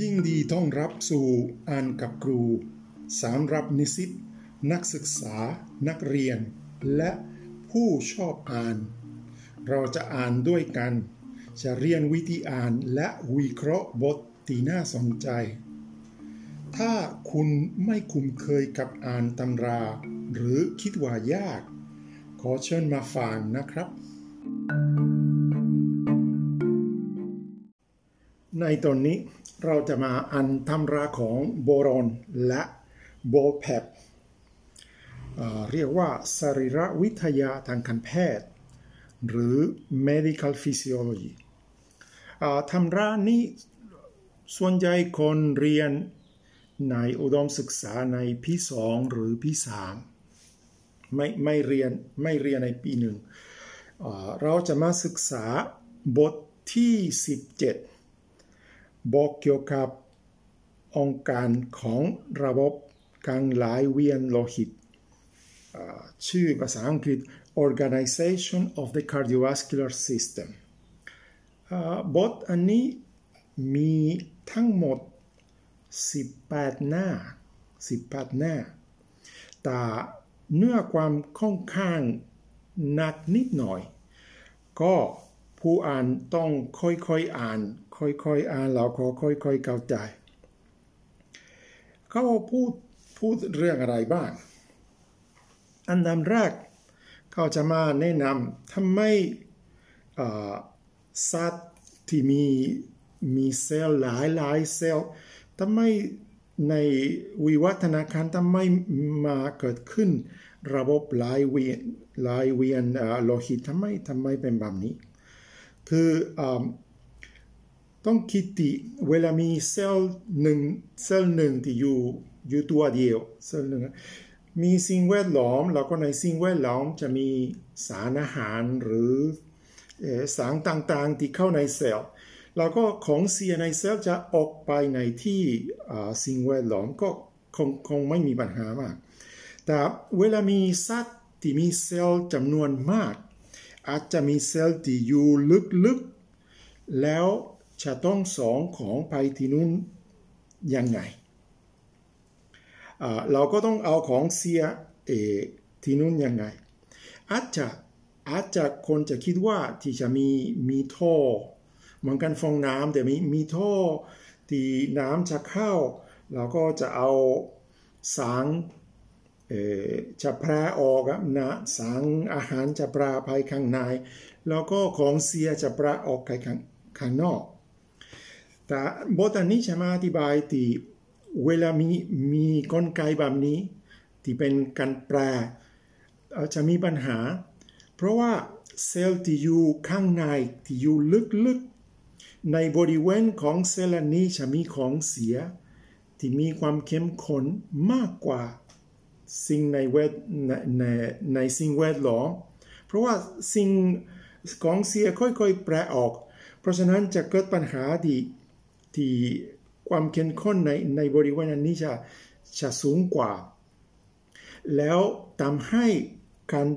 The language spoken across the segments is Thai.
ยิ่งดีต้อนรับสู่อ่านกับครูสำหรับนิสิต นักศึกษา นักเรียน และผู้ชอบอ่าน เราจะอ่านด้วยกัน จะเรียนวิธีอ่านและวิเคราะห์บทที่น่าสนใจ ถ้าคุณไม่คุ้นเคยกับอ่านตำรา หรือคิดว่ายาก ขอเชิญมาฟังนะครับ ในตอนนี้เราจะมาอ่านตำราของโบรอนและโบแพปเรียกว่าสรีรวิทยาทางการแพทย์ หรือ medical physiology ตำรานี้ส่วนใหญ่คนเรียนในอุดมศึกษาในปีสองหรือปีสามไม่ไม่เรียนไม่เรียนในปีหนึ่ง เราจะมาศึกษาบทที่ 17 บอกเกี่ยวกับองค์การของระบบการไหลเวียนโลหิต ชื่อภาษาอังกฤษ Organization of the Cardiovascular System บทอันนี้มีทั้งหมด 18 หน้า 18 หน้า แต่เนื้อความค่อนข้าง หนักนิดหน่อย ก็ผู้อ่านต้องค่อยๆอ่าน ค่อยๆอ่านแล้วก็ค่อยๆเข้าใจเขาพูดพูดเรื่องอะไรบ้าง อันดับแรกเขาจะมาแนะนำทำไมสัตว์ที่มีมีเซลล์หลายหลายเซลล์ทำไมในวิวัฒนาการทำไมมาเกิดขึ้น ระบบไหลเวียนไหลเวียนโลหิตทำไมทำไมเป็นแบบนี้ คือต้องคิดที่เวลามีเซลล์หนึ่งเซลล์หนึ่งที่อยู่อยู่ตัวเดียวเซลล์หนึ่งมีสิ่งแวดล้อม แล้วก็ในสิ่งแวดล้อมจะมีสารอาหารหรือสารต่างๆที่เข้าในเซลล์แล้วก็ของเสียในเซลล์จะออกไปในที่สิ่งแวดล้อมก็คงคงไม่มีปัญหามาก แต่เวลามีสัตว์ที่มีเซลล์จำนวนมาก อาจจะมีเซลล์ที่อยู่ลึกๆ แล้วจะต้องส่งของไปที่นู้นยังไง เราก็ต้องเอาของเสียเอที่นู้นยังไง อาจจะอาจจะคนจะคิดว่าที่จะมีมีท่อเหมือนกันฟองน้ำแต่มีมีท่อที่น้ำจะเข้า เราก็จะเอาสาง จะแพร่ออกนะสางอาหารจะปราไปข้างใน แล้วก็ของเสียจะปราออกไปข้างข้างนอก แต่บทนี้จะมาอธิบายที่เวลามีมีกลไกแบบนี้ ที่เป็นการแปลจะมีปัญหา เพราะว่าเซลล์ที่อยู่ข้างในที่อยู่ลึกๆ ในบริเวณของเซลล์นี้จะมีของเสีย ที่มีความเข้มข้นมากกว่า สิ่งในเวทในในในสิ่งแวดล้อมเพราะว่าสิ่งของเสียค่อยๆ แปรออก เพราะฉะนั้นจะเกิดปัญหาที่ที่ความเข้มข้นในในบริเวณนี้จะจะสูงกว่า แล้วทำให้การ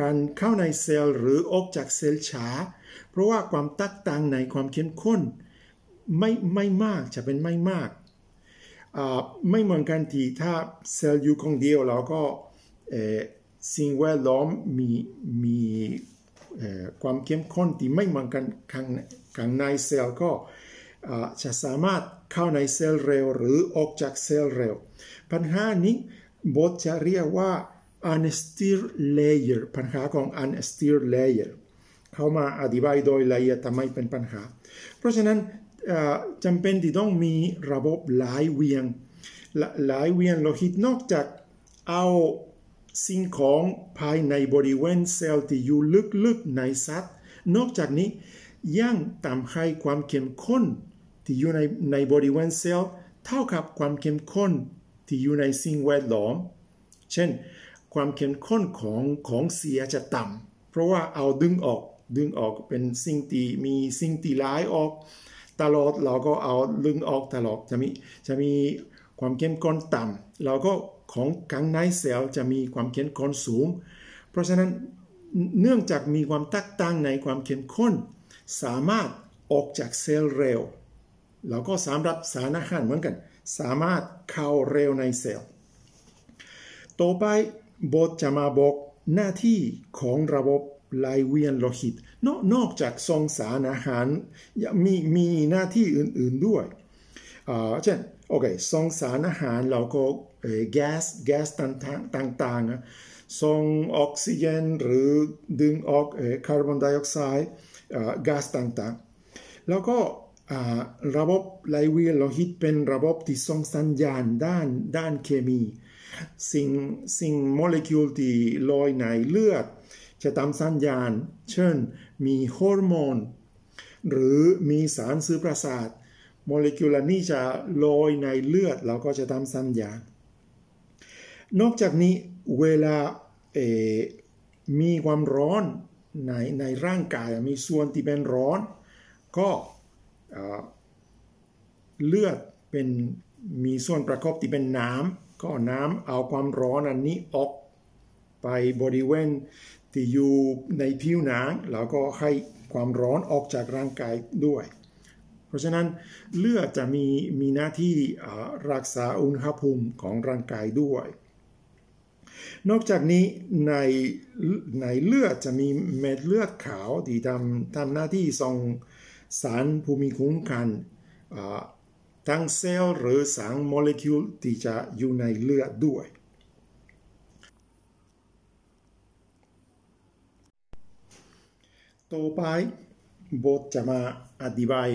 การเข้าในเซลล์หรือออกจากเซลล์ช้า เพราะว่าความตักต่างในความเข้มข้นไม่ไม่มากจะเป็นไม่มาก ไม่เหมือนกันที่ถ้าเซลล์อยู่คนเดียวเราก็สิ่งแวดล้อมมีมีความเข้มข้นที่ไม่เหมือนกันข้างข้างในเซลล์ก็จะสามารถเข้าในเซลล์เร็วหรือออกจากเซลล์เร็ว ปัญหานี้บทจะเรียกว่า unsteer layer ปัญหาของ unsteer layer เข้ามาอธิบายโดยละเอียดทำไมเป็นปัญหา เพราะฉะนั้น จำเป็นที่ต้องมีระบบหลายเวียนไหลายเวียนโลหิตนอกจากเอาสิ่งของภายในบริเวณเซลล์ที่อยู่ลึกๆในสัตว์ นอกจากนี้ยังทำให้ความเข้มข้นที่อยู่ในในบริเวณเซลล์เท่ากับความเข้มข้นที่อยู่ในสิ่งแวดล้อม เช่น ความเข้มข้นของของเสียจะต่ำเพราะว่าเอาดึงออกดึงออกเป็นสิ่งที่มีสิ่งที่ร้ายออก ตลอดเราก็เอาดึงออกตลอดจะมีจะมีความเข้มข้นต่ำเราก็ของข้างในเซลล์จะมีความเข้มข้นสูง เพราะฉะนั้นเนื่องจากมีความแตกต่างในความเข้มข้น สามารถออกจากเซลล์เร็วแล้วก็สำหรับสารอาหารเหมือนกัน สามารถเข้าเร็วในเซลล์ต่อไปบทจะมาบอกหน้าที่ของระบบ ไหลเวียนโลหิตนอกนอกจากส่งสารอาหารมีมีหน้าที่อื่นๆด้วยเช่นโอเคส่งสารอาหารแล้วก็แก๊สแก๊สต่างๆส่งออกซิเจนหรือดึงออกคาร์บอนไดออกไซด์ก๊าซต่างๆ แล้วก็ระบบไหลเวียนโลหิตเป็นระบบที่ส่งสัญญาณด้านด้านเคมี สิ่งสิ่งโมเลกุลที่ลอยในเลือด จะทำสัญญาณ เช่น มีฮอร์โมน หรือมีสารสื่อประสาท โมเลกุลนี้จะลอยในเลือดเราก็จะทำสัญญาณ นอกจากนี้เวลามีความร้อนในในร่างกายมีส่วนที่เป็นร้อน ก็เลือดเป็นมีส่วนประกอบที่เป็นน้ำก็น้ำเอาความร้อนอันนี้ออกไปบริเวณ ที่อยู่ในผิวหนังแล้วก็ให้ความร้อนออกจากร่างกายด้วย เพราะฉะนั้นเลือดจะมีมีหน้าที่รักษาอุณหภูมิของร่างกายด้วย นอกจากนี้ในในเลือดจะมีเม็ดเลือดขาวที่ทำทำหน้าที่ส่งสารภูมิคุ้มกันทั้งเซลล์หรือสารโมเลกุลที่จะอยู่ในเลือดด้วย ต่อไปบทจะมาอธิบาย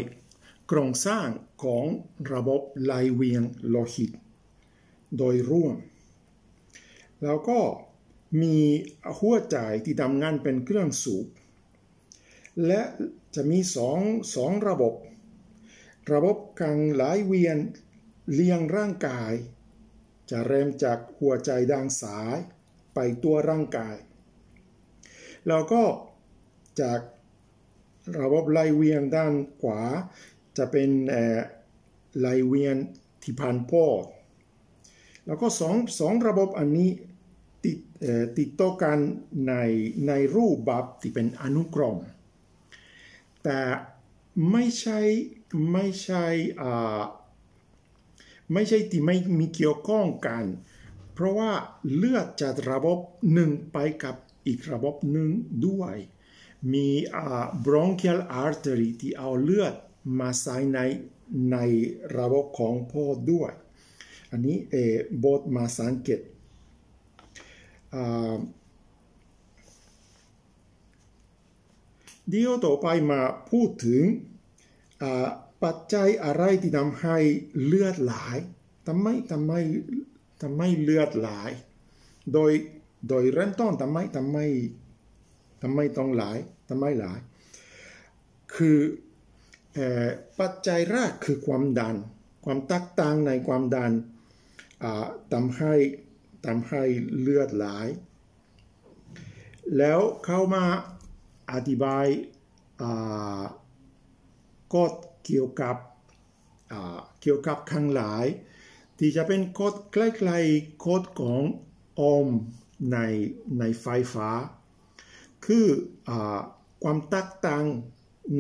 โครงสร้างของระบบไหลเวียนโลหิต โดยรวม แล้วก็มีหัวใจที่ทำงานเป็นเครื่องสูบ และจะมีสองสองระบบ ระบบการไหลเวียนเลี้ยงร่างกาย จะเริ่มจากหัวใจด้านซ้ายไปตัวร่างกาย แล้วก็ จากระบบไหลเวียนด้านขวา จะเป็นไหลเวียนที่ผ่านปอดแล้วก็สองสองระบบอันนี้ติดติดต่อกันในในรูปแบบที่เป็นอนุกรม แต่ไม่ใช่ไม่ใช่ไม่ใช่ที่ไม่มีเกี่ยวข้องกัน เพราะว่าเลือดจากระบบหนึ่งไปกับอีกระบบหนึ่งด้วย มี bronchial artery ที่เอาเลือดมาใส่ในในระบบของพ่อด้วย อันนี้เอบทมาสังเกตเดี๋ยวต่อไปมาพูดถึงปัจจัยอะไรที่ทำให้เลือดไหลทำไมทำไมทำไมเลือดไหลโดยโดยเริ่มต้นทำไมทำไมทำไมต้องไหล ทำไมหลาย คือปัจจัยแรกคือความดัน ความตักต่างในความดันทำให้ทำให้เลือดไหลแล้วเข้ามาอธิบายกฎเกี่ยวกับเกี่ยวกับข้างหลาย ที่จะเป็นกฎใกล้ๆกฎของโอห์มในในไฟฟ้า คืออ ความตักต่าง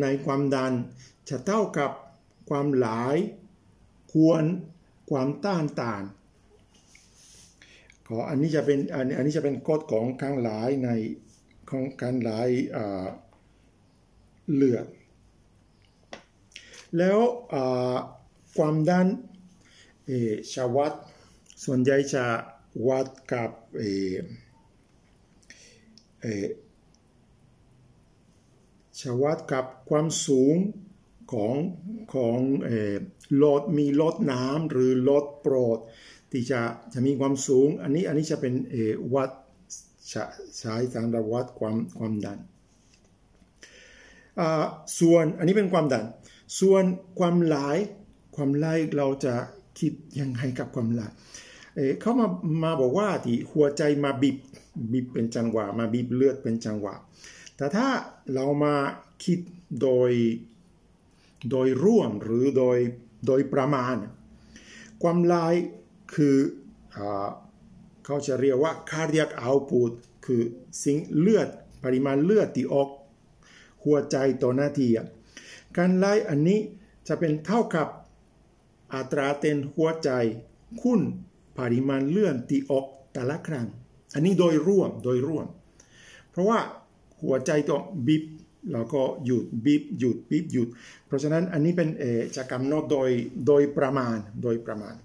ในความดัน จะเท่ากับความหลาย ควรความต้านทานขออันนี้จะเป็นอันนี้จะเป็นกฎของข้างหลายในของการหลายเลือดแล้วความดันชาวัดส่วนใหญ่จะวัดกับ ชวัดกับความสูงของของรถมีรถน้ำหรือรถโปรด ที่จะจะมีความสูง อันนี้อันนี้จะเป็นวัดใช้สำหรับวัดความความดันส่วนอันนี้เป็นความดัน ส่วนความหลายความหลเราจะคิดยังไงกับความหลายเขามามาบอกว่าที่หัวใจมาบีบบีบเป็นจังหวะ มาบีบเลือดเป็นจังหวะ แต่ถ้าเรามาคิดโดยโดยร่วมหรือโดยโดยประมาณ ความลายคือเขาจะเรียกว่า cardiac output คือสิ่งเลือดปริมาณเลือดที่ออก หัวใจต่อนาทีการไล่อันนี้จะเป็นเท่ากับอัตราเต้นหัวใจคูณปริมาณเลือดที่ออกแต่ละครั้ง อันนี้โดยรวมโดยรวม เพราะว่า หัวใจต้องบีบแล้วก็หยุดบีบหยุดบีบหยุด เพราะฉะนั้นอันนี้เป็นเอจะกำหนดโดยโดยประมาณโดยประมาณ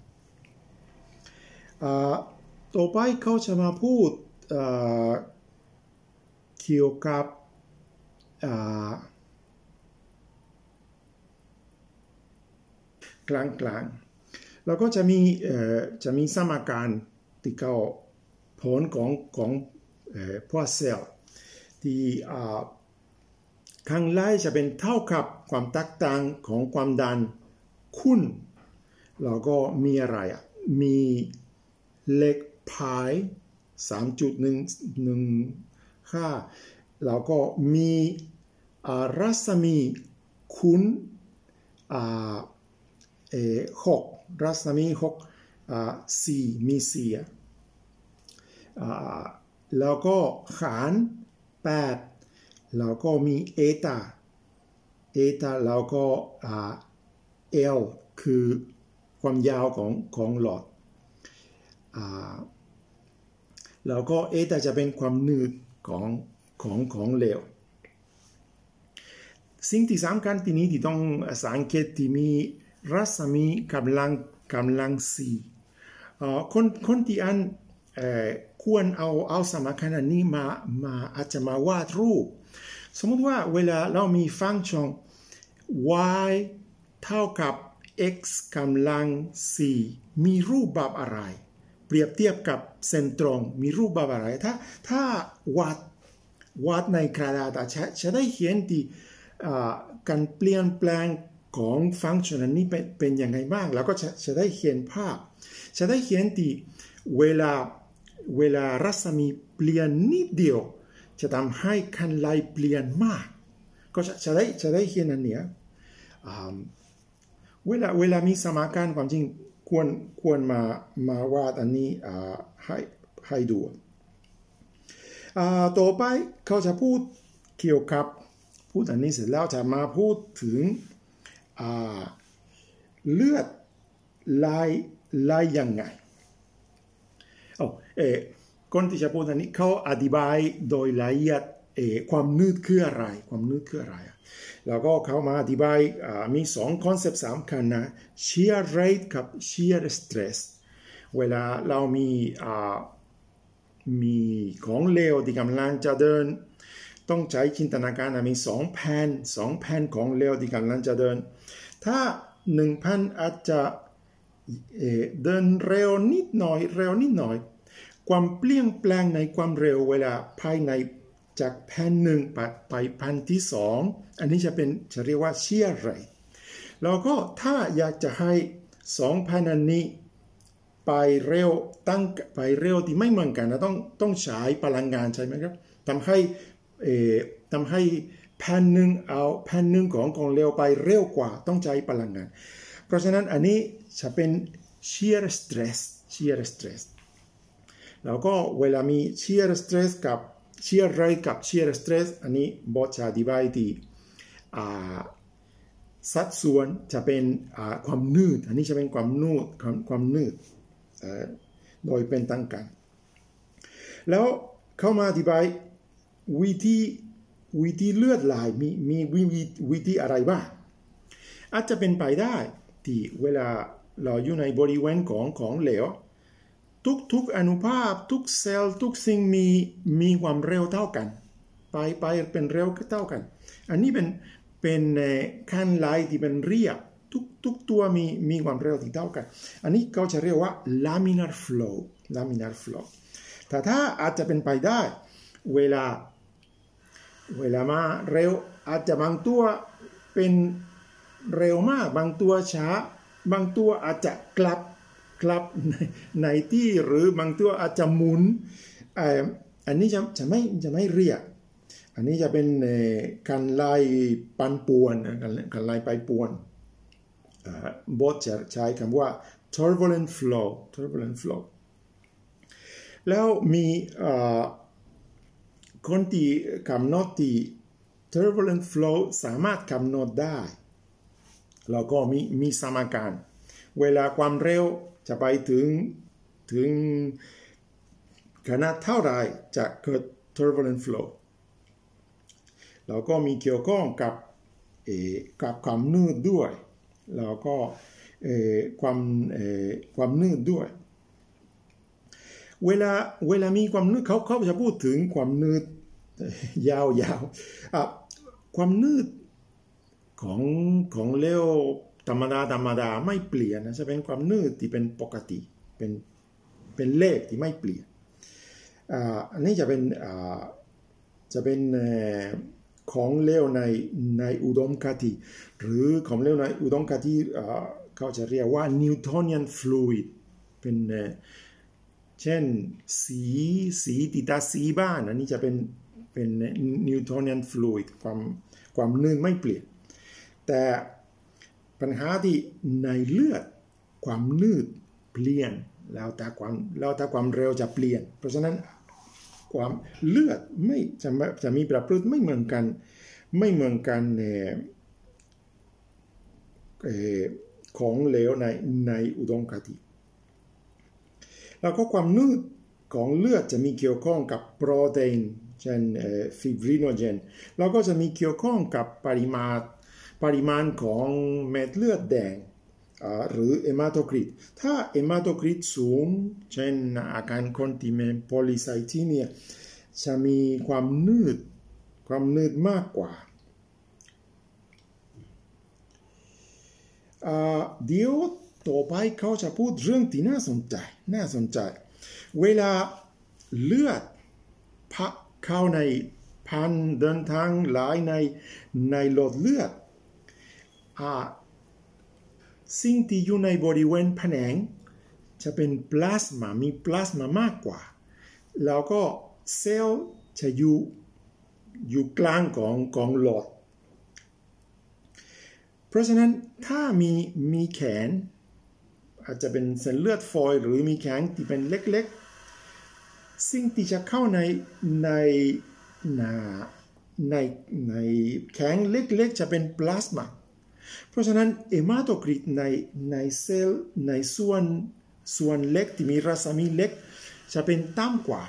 ต่อไปเขาจะมาพูดเกี่ยวกับกลางกลางแล้วก็จะมีจะมีสมการที่เขาผลของของพวกเซลล์ ที่อ่าข้างไล่จะเป็นเท่ากับความแตกต่างของความดันคูณแล้วก็มีอะไรอะ มีเลขพาย3.115 แล้วก็มีรัศมีคูณเอหกรัศมีหกสี่มีสี่อ่าแล้วก็หาร แปดแล้วก็มีเอตาเอตาแล้วก็เอลคือความยาวของของหลอดแล้วก็เอตาจะเป็นความหนืดของของของเหลวสิ่งที่สำคัญที่นี้ที่ต้องสังเกตที่มีรัศมีกำลังกำลังสีคนคนที่อัน ควรเอาเอาสมการนนี้มามาอาจจะมาวาดรูป สมมติว่าเวลาเรามีฟังก์ชัน y เท่ากับ x กำลัง 4 มีรูปแบบอะไร เปรียบเทียบกับเส้นตรง มีรูปแบบอะไร ถ้าถ้าวาดวาดในกระดาษจะจะได้เห็นที่การเปลี่ยนแปลงของฟังก์ชันนี้เป็นเป็นยังไงบ้าง แล้วก็จะจะได้เห็นภาพ จะได้เห็นที่เวลา เวลารัศมีเปลี่ยนนิดเดียว จะทำให้คันไลเปลี่ยนมาก ก็จะจะได้จะได้เห็นอันเนี้ยเวลาเวลามีสมการความจริงควรควรมามาวาดอันนี้ให้ให้ดูต่อไปเขาจะพูดเกี่ยวกับพูดอันนี้เสร็จแล้วจะมาพูดถึงเลือดไหลไหลยังไง โอ้เออก่อนที่จะพูดอันนี้เขาอธิบายโดยละเอียดเออความนืดคืออะไร ความนืดคืออะไร แล้วก็เขามาอธิบายมีสองคอนเซปต์สำคัญนะ shear rate กับ shear stress เวลาเรามีมีของเลวที่กำลังจะเดิน ต้องใช้จินตนาการมีสองแผ่นสองแผ่นของเลวที่กำลังจะเดิน ถ้าหนึ่งแผ่นอาจจะเดินเร็วนิดหน่อยเร็วนิดหน่อย ความเปลี่ยนแปลงในความเร็วเวลาภายในจากแผ่นหนึ่งไปไปแผ่นที่สองอันนี้จะเป็นจะเรียกว่าเชียร์ไรแล้วก็ถ้าอยากจะให้สองแผ่นอันนี้ไปเร็วตั้งไปเร็วที่ไม่เหมือนกันนะต้องต้องใช้พลังงานใช่ไหมครับทำให้เอ่อทำให้แผ่นหนึ่งเอาแผ่นหนึ่งของของเร็วไปเร็วกว่าต้องใช้พลังงาน เพราะฉะนั้นอันนี้จะเป็น shear stress shear stress แล้วก็เวลามี shear stress กับ shear rate กับ shear stress อันนี้บอจะอธิบายที่สัดส่วนจะเป็นความนืด อันนี้จะเป็นความนูดความความนืดโดยเป็นตั้งกัน แล้วเข้ามาอธิบายวิธีวิธีเลือดไหลมีมีวิธีวิธีอะไรบ้างอาจจะเป็นไปได้ที่เวลาเราอยู่ในบริเวณของของเหลว ทุกทุกอนุภาพทุกเซลล์ทุกสิ่งมีมีความเร็วเท่ากัน ไปไปเป็นเร็วเท่ากัน อันนี้เป็นเป็นขั้นไลที่เป็นเรียบทุกทุกตัวมีมีความเร็วที่เท่ากัน อันนี้เขาจะเรียกว่า laminar flow laminar flow แต่ถ้าอาจจะเป็นไปได้เวลาเวลามาเร็วอาจจะบางตัวเป็นเร็วมาก บางตัวช้า บางตัวอาจจะกลับ กลับในที่หรือบางตัวอาจจะหมุนอันนี้จะจะไม่จะไม่เรียก อันนี้จะเป็นการไล่ปันป่วนการไล่ไปป่วนบทจะใช้คำว่า turbulent flow turbulent flow แล้วมีคนที่กำหนดที่ turbulent flow สามารถกำหนดได้ แล้วก็มีมีสมการ เวลาความเร็ว จะไปถึงถึงขนาดเท่าไรจะเกิด turbulent flow แล้วก็มีเกี่ยวข้องกับกับความนืดด้วย แล้วก็ความความนืดด้วย เวลาเวลามีความนืดเขาเขาจะพูดถึงความนืดยาวยาวความนืดของของเลว ธรรมดาธรรมดาไม่เปลี่ยนนะจะเป็นความนืดที่เป็นปกติเป็นเป็นเลขที่ไม่เปลี่ยนอันนี้จะเป็นจะเป็นของเลวในในอุดมคติ หรือของเลวในอุดมคติเขาจะเรียกว่า Newtonian fluid เป็นเช่นสีสีติตาสีบ้านอันนี้จะเป็นเป็น Newtonian fluid ความความนื่นไม่เปลี่ยนแต่ ปัญหาที่ในเลือดความนืดเปลี่ยนแล้วแต่ความแล้วแต่ความเร็วจะเปลี่ยน เพราะฉะนั้นความเลือดไม่จะจะมีประพฤติไม่เหมือนกัน ไม่เหมือนกันของเหลวในในอุดมคติ แล้วก็ความนืดของเลือดจะมีเกี่ยวข้องกับโปรตีนเช่นฟิบริโนเจนแล้วก็จะมีเกี่ยวข้องกับปริมาณ ปริมาณของเม็ดเลือดแดงหรือเอมาโตคริต ถ้าเอมาโตคริตสูง เช่นอาการคอนติเมนโพลิไซทีเนียจะมีความนืด ความนืดมากกว่า เดี๋ยวต่อไปเขาจะพูดเรื่องที่น่าสนใจ น่าสนใจ เวลาเลือดพักเข้าในพันเดินทางหลายในในหลอดเลือด สิ่งที่อยู่ในบริเวณผนังจะเป็นพลาสมา มีพลาสมามากกว่า แล้วก็เซลล์จะอยู่อยู่กลางของของหลอด เพราะฉะนั้นถ้ามีมีแขน อาจจะเป็นเส้นเลือดฝอยหรือมีแขนที่เป็นเล็กๆ สิ่งที่จะเข้าในในในในแข็งเล็กๆ จะเป็นพลาสมา เพราะฉะนั้นเอมาโตคริตในในเซลล์ในส่วนส่วนเล็กที่มีรัศมีเล็ก จะเป็นต่ำกว่า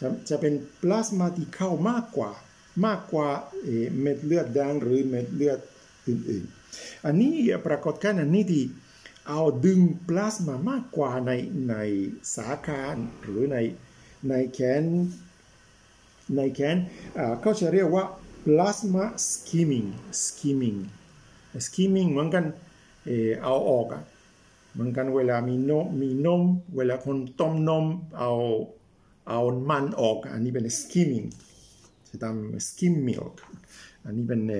จะจะเป็นพลาสมาที่เข้ามากกว่ามากกว่าเม็ดเลือดแดงหรือเม็ดเลือดอื่นๆ อันนี้ปรากฏการณ์อันนี้ที่เอาดึงพลาสมามากกว่าในในสาขาหรือในในแขนในแขนเขาจะเรียกว่า plasma skimming skimming skimming เหมือนกันเอาออกอะเหมือนกันเวลามีนมมีนม เวลาคนต้มนมเอาเอามันออก อันนี้เป็น skimming จะทำ skim milk อันนี้เป็นเอ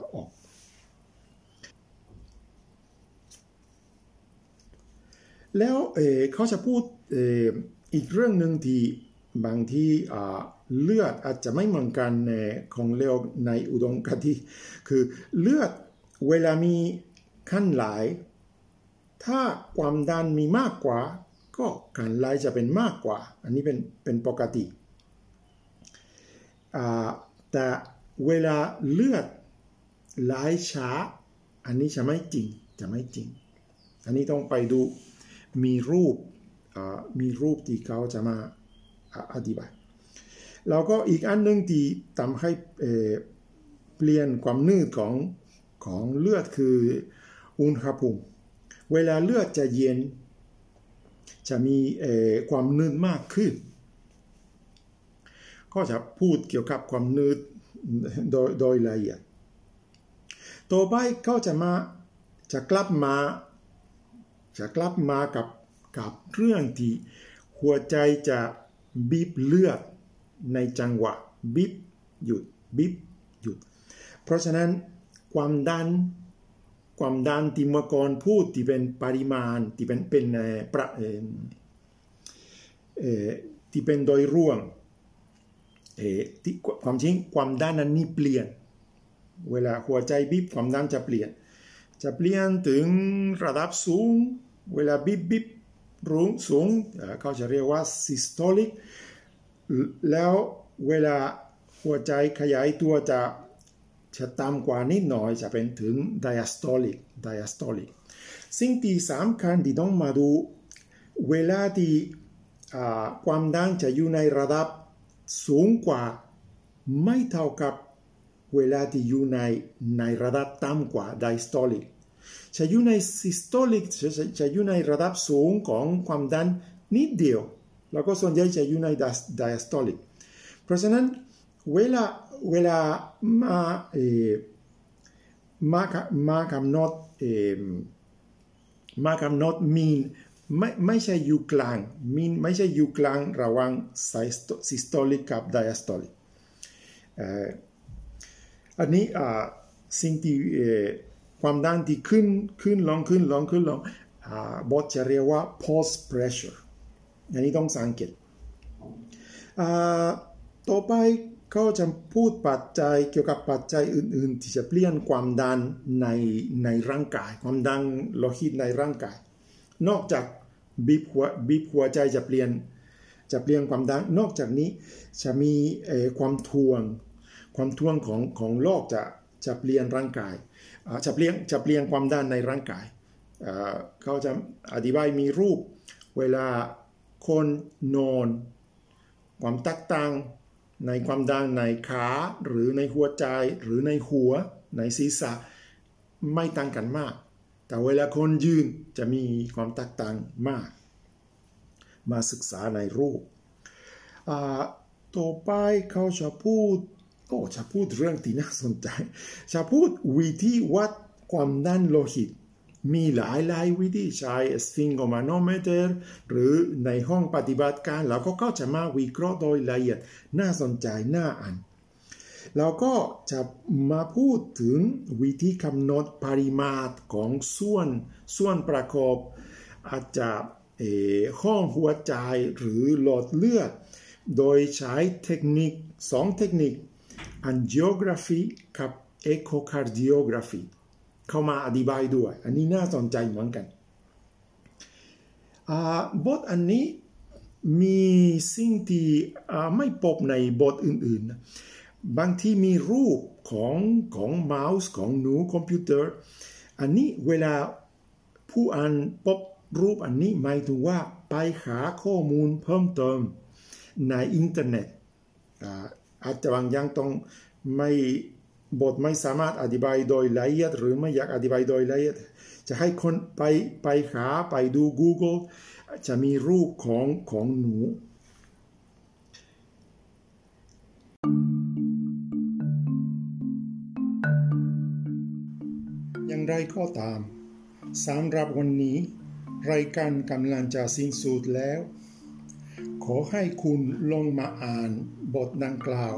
อออกแล้วเขาจะพูดอีกเรื่องหนึ่งที่บางที่ เลือดอาจจะไม่เหมือนกันของเลวในอุดมคติคือเลือดเวลามีขั้นไหลถ้าความดันมีมากกว่า ก็การไหลจะเป็นมากกว่า อันนี้เป็นเป็นปกติแต่เวลาเลือดไหลช้า อันนี้จะไม่จริงจะไม่จริง อันนี้ต้องไปดูมีรูปมีรูปที่เขาจะมาอธิบาย แล้วก็อีกอันหนึ่งที่ทำให้เปลี่ยนความนืดของของเลือดคืออุณหภูมิเวลาเลือดจะเย็น จะมีความนืดมากขึ้น ก็จะพูดเกี่ยวกับความนืดโดยโดยละเอียดต่อไปก็จะมาจะกลับมาจะกลับมากับกับเรื่องที่หัวใจจะบีบเลือด ในจังหวะบีบหยุดบีบหยุด เพราะฉะนั้นความดันความดันที่เมื่อก่อนพูดที่เป็นปริมาณที่เป็นเป็นประที่เป็นโดยรวมที่ความจริงความดันนั้นนี่เปลี่ยน เวลาหัวใจบีบความดันจะเปลี่ยน จะเปลี่ยนถึงระดับสูง เวลาบีบบีบรุงสูงเขาจะเรียกว่า systolic แล้วเวลาหัวใจขยายตัวจะจะต่ำกว่านิดหน่อยจะเป็นถึง diastolic diastolic สิ่งที่สำคัญที่ต้องมาดูเวลาที่ความดันจะอยู่ในระดับสูงกว่าไม่เท่ากับเวลาที่อยู่ในในระดับต่ำกว่า diastolic จะอยู่ใน systolic จะอยู่ในระดับสูงของความดันนิดเดียว แล้วก็ส่วนใหญ่จะอยู่ใน diastolic เพราะฉะนั้นเวลาเวลามาเอมามากำหนดเอมากำหนดมีนไม่ไม่ใช่อยู่กลางมีนไม่ใช่อยู่กลางระหว่าง systolic กับ diastolic อันนี้สิ่งที่ความดันที่ขึ้นขึ้นลงขึ้นลงขึ้นลงบทจะเรียกว่า pulse pressure อันนี้ต้องสังเกตต่อไปเขาจะพูดปัจจัยเกี่ยวกับปัจจัยอื่น ๆ ที่จะเปลี่ยนความดันในในร่างกาย ความดันโลหิตในร่างกาย นอกจากบีบหัวบีบหัวใจจะเปลี่ยนจะเปลี่ยนความดันนอกจากนี้จะมีความทวง ความทวงของของโลกจะจะเปลี่ยนร่างกายจะเปลี่ยนจะเปลี่ยนความดันในร่างกายเขาจะอธิบายมีรูปเวลา คนนอน ความตักต่างในความดังในขาหรือในหัวใจหรือในหัว ในศีรษะไม่ต่างกันมาก แต่เวลาคนยืนจะมีความแตกต่างมาก มาศึกษาในรูปต่อไปเขาจะพูดโอ้จะพูดเรื่องที่น่าสนใจ จะพูดวิธีวัดความดันโลหิต มีหลายหลายวิธีใช้ sphygmomanometer หรือในห้องปฏิบัติการแล้วก็จะมาวิเคราะห์โดยละเอียดน่าสนใจน่าอ่านแล้วก็จะมาพูดถึงวิธีกำหนดปริมาตรของส่วนส่วนประกอบ อาจจะห้องหัวใจหรือหลอดเลือด โดยใช้เทคนิคสองเทคนิค angiography กับ echocardiography เข้ามาอธิบายด้วย อันนี้น่าสนใจเหมือนกันบทอันนี้มีสิ่งที่ไม่พบในบทอื่นๆ บางที่มีรูปของของเมาส์ของหนูคอมพิวเตอร์ อันนี้เวลาผู้อ่านพบรูปอันนี้หมายถึงว่าไปหาข้อมูลเพิ่มเติมในอินเทอร์เน็ตอาจจะบางอย่างต้องไม่ บทไม่สามารถอธิบายโดยละเอียด หรือไม่อยากอธิบายโดยละเอียด จะให้คนไปไปหาไปดู Google จะมีรูปของของหนูอย่างไรก็ตามสำหรับวันนี้ รายการกำลังจะสิ้นสุดแล้ว ขอให้คุณลงมาอ่านบทดังกล่าว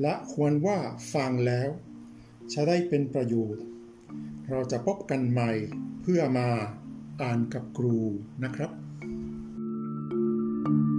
และควรว่าฟังแล้ว จะได้เป็นประโยชน์ เราจะพบกันใหม่เพื่อมาอ่านกับครูนะครับ thank you